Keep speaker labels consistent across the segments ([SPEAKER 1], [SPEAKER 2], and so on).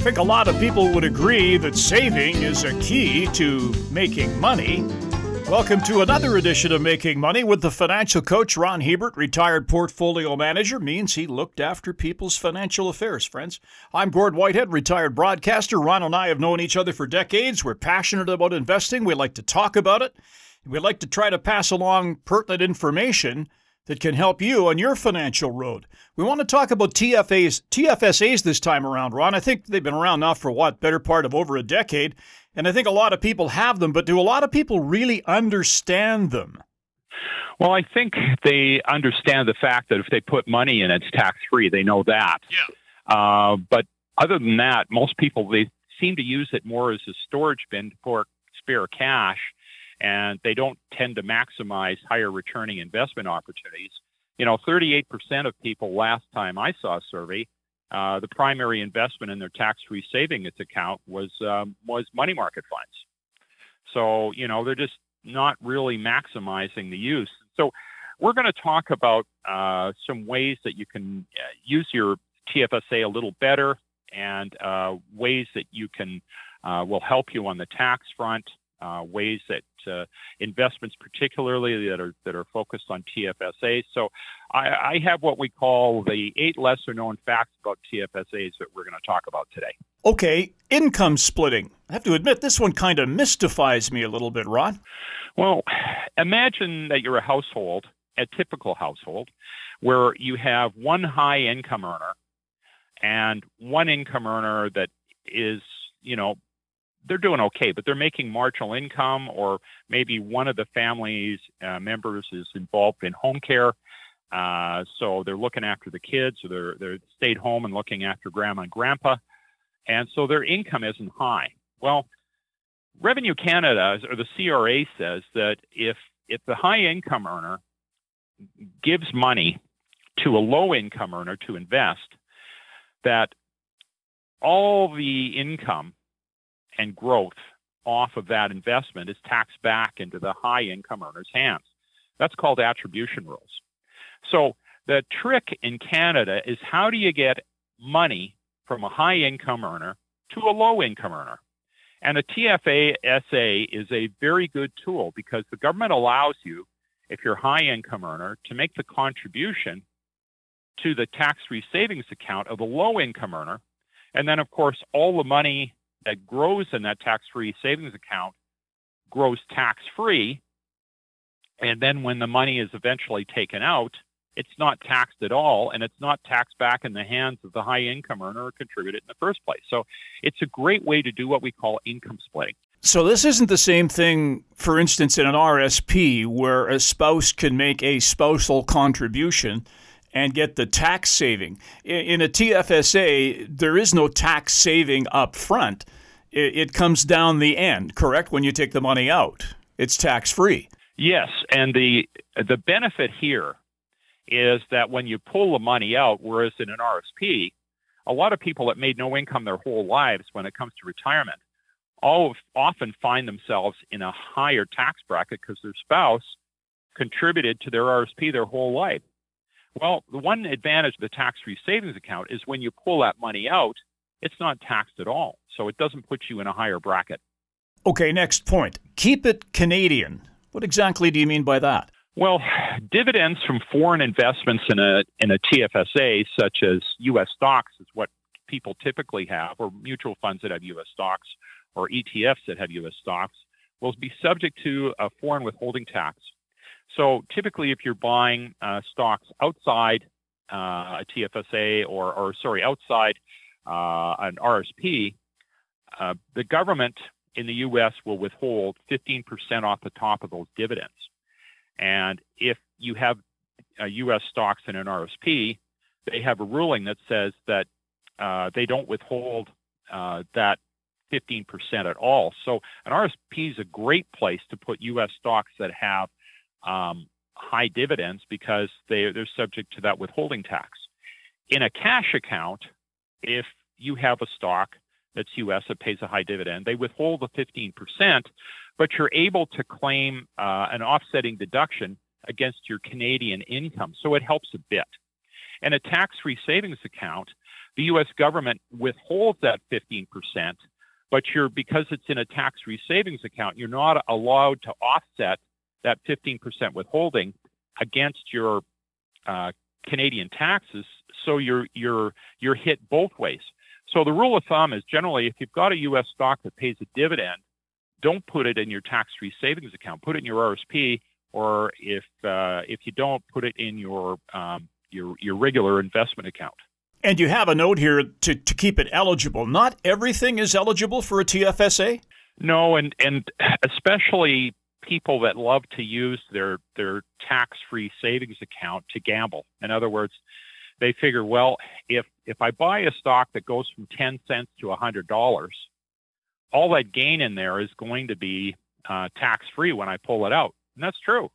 [SPEAKER 1] I think a lot of people would agree that saving is a key to making money. Welcome to another edition of Making Money with the financial coach Ron Hebert, retired portfolio manager, means he looked after people's financial affairs, friends. I'm Gord Whitehead, retired broadcaster. Ron and I have known each other for decades. We're passionate about investing. We like to talk about it. We like to try to pass along pertinent information that can help you on your financial road. We want to talk about TFAs, TFSAs this time around, Ron. I think they've been around now for what, better part of over a decade. And I think a lot of people have them, but do a lot of people really understand them?
[SPEAKER 2] Well, I think they understand the fact that if they put money in, it's tax free. They know that.
[SPEAKER 1] Yeah.
[SPEAKER 2] Uh, but other than that, most people they seem to use it more as a storage bin for spare cash and they don't tend to maximize higher returning investment opportunities. You know, 38% of people last time I saw a survey, uh, the primary investment in their tax-free savings account was um, was money market funds. So you know, they're just not really maximizing the use. So we're going to talk about uh, some ways that you can uh, use your TFSA a little better and uh, ways that you can uh, will help you on the tax front uh, ways that uh, investments, particularly that are that are focused on TFSA. So, I, I, have what we call the eight lesser known facts about TFSAs that we're going to talk about today.
[SPEAKER 1] Okay, income splitting. I have to admit, this one kind of mystifies me a little bit, Ron.
[SPEAKER 2] Well, imagine that you're a household, a typical household, where you have one high income earner and one income earner that is, you know, they're doing okay, but they're making marginal income, or maybe one of the family's uh, members is involved in home care. Uh, so they're looking after the kids, or they're they're stayed home and looking after grandma and grandpa, and so their income isn't high. Well, Revenue Canada or the CRA says that if if the high income earner gives money to a low income earner to invest, that all the income and growth off of that investment is taxed back into the high income earner's hands. That's called attribution rules. So the trick in Canada is how do you get money from a high income earner to a low income earner? And a TFA SA is a very good tool because the government allows you, if you're a high income earner, to make the contribution to the tax free savings account of a low income earner. And then, of course, all the money that grows in that tax-free savings account grows tax-free. And then when the money is eventually taken out, it's not taxed at all, and it's not taxed back in the hands of the high income earner who contributed in the first place. So it's a great way to do what we call income splitting.
[SPEAKER 1] So this isn't the same thing, for instance, in an RSP where a spouse can make a spousal contribution and get the tax saving. In a TFSA, there is no tax saving up front. It comes down the end, correct? When you take the money out, it's tax free.
[SPEAKER 2] Yes, and the the benefit here is that when you pull the money out, whereas in an RSP, a lot of people that made no income their whole lives when it comes to retirement all often find themselves in a higher tax bracket because their spouse contributed to their RSP their whole life. Well, the one advantage of the tax-free savings account is when you pull that money out, it's not taxed at all. So it doesn't put you in a higher bracket.
[SPEAKER 1] Okay, next point. Keep it Canadian. What exactly do you mean by that?
[SPEAKER 2] Well, dividends from foreign investments in a in a TFSA, such as U.S. stocks, is what people typically have, or mutual funds that have U.S. stocks, or ETFs that have U.S. stocks, will be subject to a foreign withholding tax. So typically, if you're buying uh, stocks outside uh, a TFSA or, or sorry, outside uh, an RSP, uh, the government in the U.S. will withhold 15% off the top of those dividends. And if you have U.S. stocks in an RSP, they have a ruling that says that uh, they don't withhold uh, that 15% at all. So an RSP is a great place to put U.S. stocks that have um, high dividends because they, they're subject to that withholding tax. In a cash account, if you have a stock that's US that pays a high dividend, they withhold the 15%, but you're able to claim uh, an offsetting deduction against your Canadian income. So it helps a bit. And a tax free savings account, the U.S. government withholds that 15%, but you're because it's in a tax-free savings account, you're not allowed to offset that 15% withholding against your uh, Canadian taxes. So you're you're you're hit both ways. So the rule of thumb is generally if you've got a U.S. stock that pays a dividend, don't put it in your tax-free savings account. Put it in your RSP, or if uh, if you don't, put it in your um, your your regular investment account.
[SPEAKER 1] And you have a note here to, to keep it eligible. Not everything is eligible for a TFSA.
[SPEAKER 2] No, and and especially people that love to use their their tax-free savings account to gamble. In other words, they figure, well, if if I buy a stock that goes from 10 cents to $100, all that gain in there is going to be uh, tax-free when I pull it out. And that's true.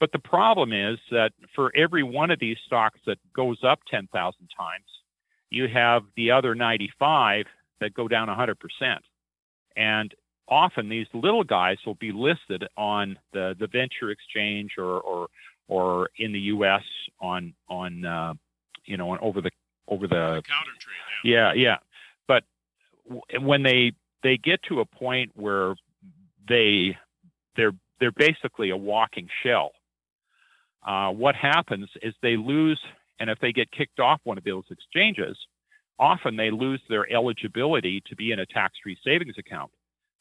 [SPEAKER 2] But the problem is that for every one of these stocks that goes up 10,000 times, you have the other 95 that go down 100%. And often these little guys will be listed on the, the venture exchange or, or, or in the U.S. on, on uh, you know, on over the over the, the
[SPEAKER 1] counter trade.
[SPEAKER 2] Yeah. yeah, yeah. But when they they get to a point where they they're they're basically a walking shell. Uh, what happens is they lose, and if they get kicked off one of those exchanges, often they lose their eligibility to be in a tax-free savings account.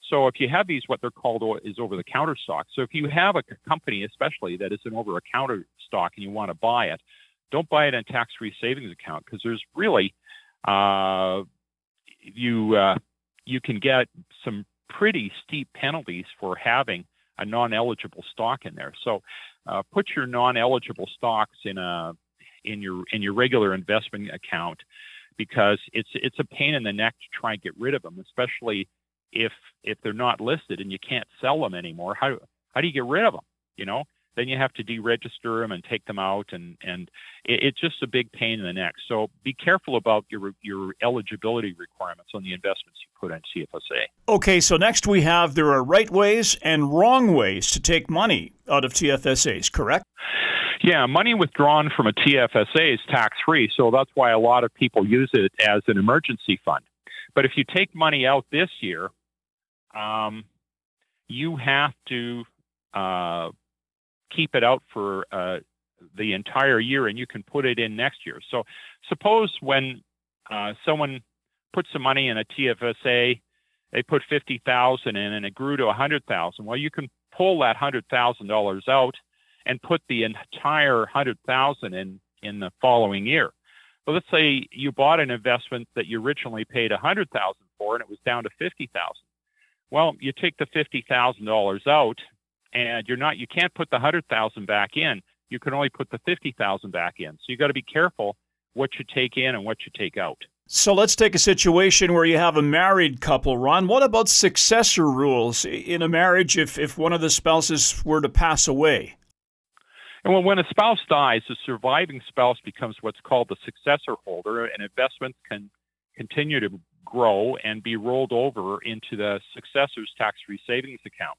[SPEAKER 2] So if you have these, what they're called is over-the-counter stocks. So if you have a company, especially that is an over-the-counter stock, and you want to buy it, don't buy it in a tax-free savings account because there's really uh, you uh, you can get some pretty steep penalties for having a non-eligible stock in there. So uh, put your non-eligible stocks in a in your in your regular investment account because it's it's a pain in the neck to try and get rid of them, especially if if they're not listed and you can't sell them anymore. How how do you get rid of them? You know, then you have to deregister them and take them out, and and it, it's just a big pain in the neck. So be careful about your your eligibility requirements on the investments you put in TFSA.
[SPEAKER 1] Okay, so next we have there are right ways and wrong ways to take money out of TFSAs, correct?
[SPEAKER 2] Yeah, money withdrawn from a TFSA is tax free, so that's why a lot of people use it as an emergency fund. But if you take money out this year, um, you have to uh, keep it out for uh, the entire year and you can put it in next year. So suppose when uh, someone puts some money in a TFSA, they put 50,000 in and it grew to 100,000. Well, you can pull that $100,000 out and put the entire 100,000 in in the following year. So let's say you bought an investment that you originally paid 100,000 for and it was down to 50,000. Well, you take the $50,000 out and you're not you can't put the 100,000 back in. You can only put the 50,000 back in. So you got to be careful what you take in and what you take out.
[SPEAKER 1] So let's take a situation where you have a married couple, Ron. What about successor rules in a marriage if, if one of the spouses were to pass away?
[SPEAKER 2] And well, when a spouse dies, the surviving spouse becomes what's called the successor holder, and investments can continue to grow and be rolled over into the successor's tax free savings account.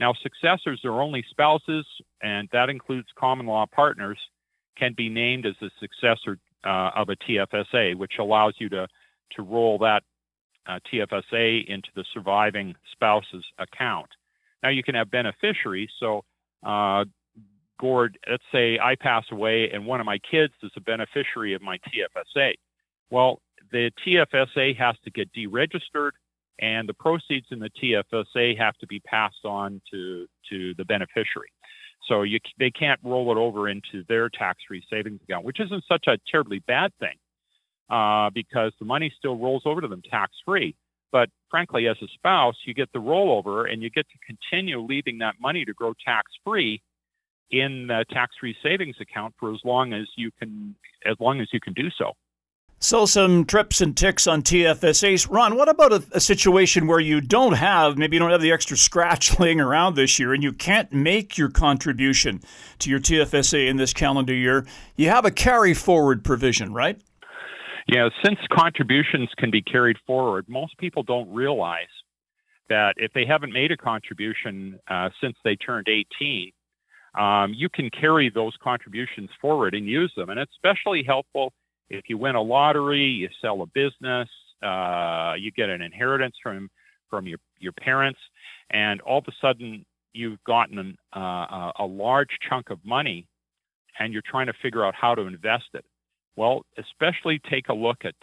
[SPEAKER 2] Now, successors are only spouses, and that includes common law partners, can be named as a successor uh, of a TFSA, which allows you to, to roll that uh, TFSA into the surviving spouse's account. Now, you can have beneficiaries. So, uh, Gord, let's say I pass away and one of my kids is a beneficiary of my TFSA. Well, the TFSA has to get deregistered and the proceeds in the TFSA have to be passed on to to the beneficiary. So you, they can't roll it over into their tax-free savings account, which isn't such a terribly bad thing, uh, because the money still rolls over to them tax-free. But frankly, as a spouse, you get the rollover, and you get to continue leaving that money to grow tax-free in the tax-free savings account for as long as you can, as long as you can do so.
[SPEAKER 1] So, some trips and ticks on TFSAs. Ron, what about a, a, situation where you don't have, maybe you don't have the extra scratch laying around this year and you can't make your contribution to your TFSA in this calendar year? You have a carry forward provision, right?
[SPEAKER 2] Yeah, since contributions can be carried forward, most people don't realize that if they haven't made a contribution uh, since they turned 18, um, you can carry those contributions forward and use them. And it's especially helpful If you win a lottery, you sell a business, uh, you get an inheritance from from your your parents, and all of a sudden you've gotten an, uh, a large chunk of money, and you're trying to figure out how to invest it. Well, especially take a look at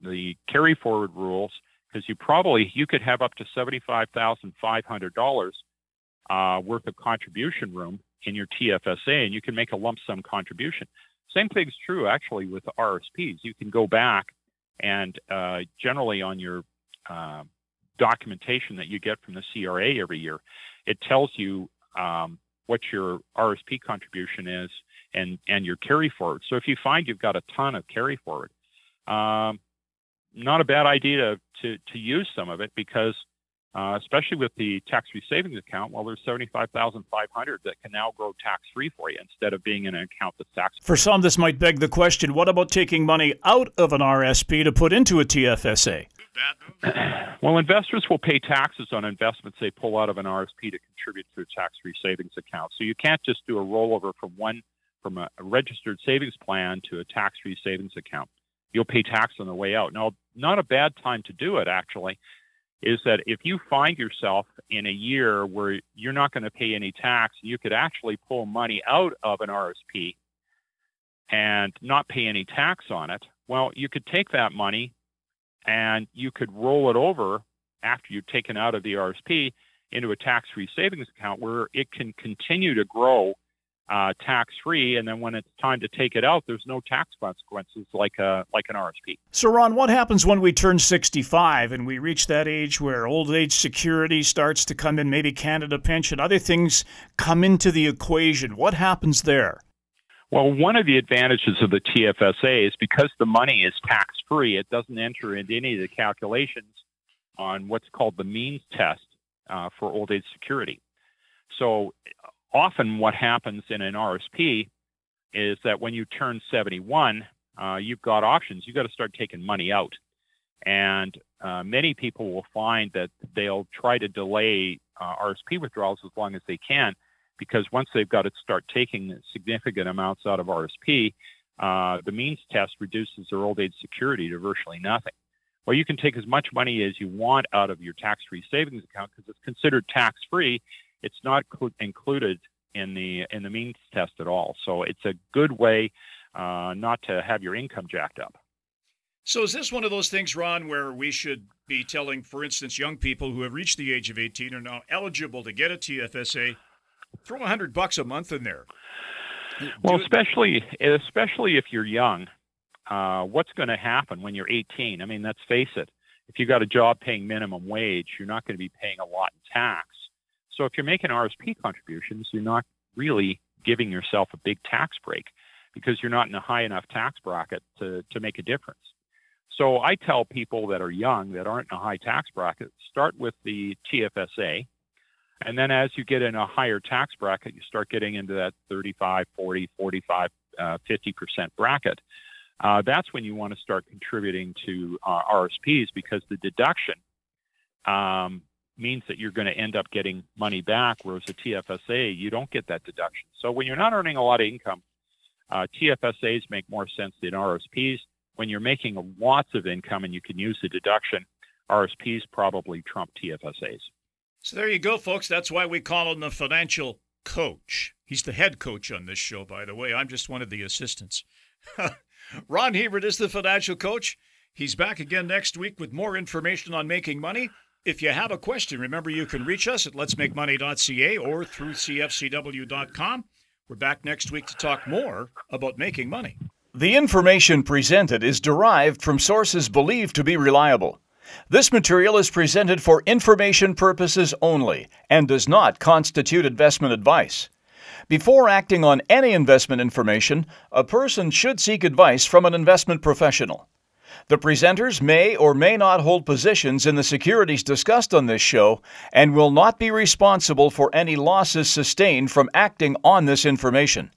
[SPEAKER 2] the carry forward rules because you probably you could have up to seventy five thousand five hundred dollars uh, worth of contribution room in your TFSA, and you can make a lump sum contribution. Same thing's true actually with the RSPs. You can go back and uh, generally on your uh, documentation that you get from the CRA every year, it tells you um, what your RSP contribution is and and your carry forward. So if you find you've got a ton of carry forward, um, not a bad idea to, to, to use some of it because uh, especially with the tax-free savings account, well, there's 75,500 that can now grow tax-free for you instead of being in an account that's tax.
[SPEAKER 1] For some, this might beg the question: What about taking money out of an RSP to put into a TFSA?
[SPEAKER 2] well, investors will pay taxes on investments they pull out of an RSP to contribute to a tax-free savings account. So you can't just do a rollover from one from a, a registered savings plan to a tax-free savings account. You'll pay tax on the way out. Now, not a bad time to do it actually is that if you find yourself in a year where you're not going to pay any tax, you could actually pull money out of an RSP and not pay any tax on it. Well, you could take that money and you could roll it over after you've taken out of the RSP into a tax free savings account where it can continue to grow uh, tax free, and then when it's time to take it out, there's no tax consequences like a like an RSP.
[SPEAKER 1] So, Ron, what happens when we turn 65 and we reach that age where old age security starts to come in, maybe Canada Pension, other things come into the equation? What happens there?
[SPEAKER 2] Well, one of the advantages of the TFSA is because the money is tax free, it doesn't enter into any of the calculations on what's called the means test uh, for old age security. So often what happens in an RSP is that when you turn 71, uh, you've got options. You've got to start taking money out. And uh, many people will find that they'll try to delay uh, RSP withdrawals as long as they can because once they've got to start taking significant amounts out of RSP, uh, the means test reduces their old age security to virtually nothing. Well, you can take as much money as you want out of your tax free savings account because it's considered tax free it's not cl- included in the in the means test at all. So it's a good way uh, not to have your income jacked up.
[SPEAKER 1] So is this one of those things, Ron, where we should be telling, for instance, young people who have reached the age of 18 are now eligible to get a TFSA, throw a hundred bucks a month in there?
[SPEAKER 2] Well, especially especially if you're young, uh, what's going to happen when you're 18? I mean, let's face it. If you got a job paying minimum wage, you're not going to be paying a lot in tax. So if you're making RSP contributions, you're not really giving yourself a big tax break because you're not in a high enough tax bracket to, to make a difference. So I tell people that are young that aren't in a high tax bracket, start with the TFSA. And then as you get in a higher tax bracket, you start getting into that 35, 40, 45, uh, 50% bracket. Uh, that's when you want to start contributing to uh, RSPs because the deduction um, means that you're going to end up getting money back, whereas a TFSA, you don't get that deduction. So when you're not earning a lot of income, uh, TFSAs make more sense than RSPs. When you're making lots of income and you can use the deduction, RSPs probably trump TFSAs.
[SPEAKER 1] So there you go, folks. That's why we call him the financial coach. He's the head coach on this show, by the way. I'm just one of the assistants. Ron Hebert is the financial coach. He's back again next week with more information on making money. If you have a question, remember you can reach us at letsmakemoney.ca or through cfcw.com. We're back next week to talk more about making money. The information presented is derived from sources believed to be reliable. This material is presented for information purposes only and does not constitute investment advice. Before acting on any investment information, a person should seek advice from an investment professional. The presenters may or may not hold positions in the securities discussed on this show and will not be responsible for any losses sustained from acting on this information.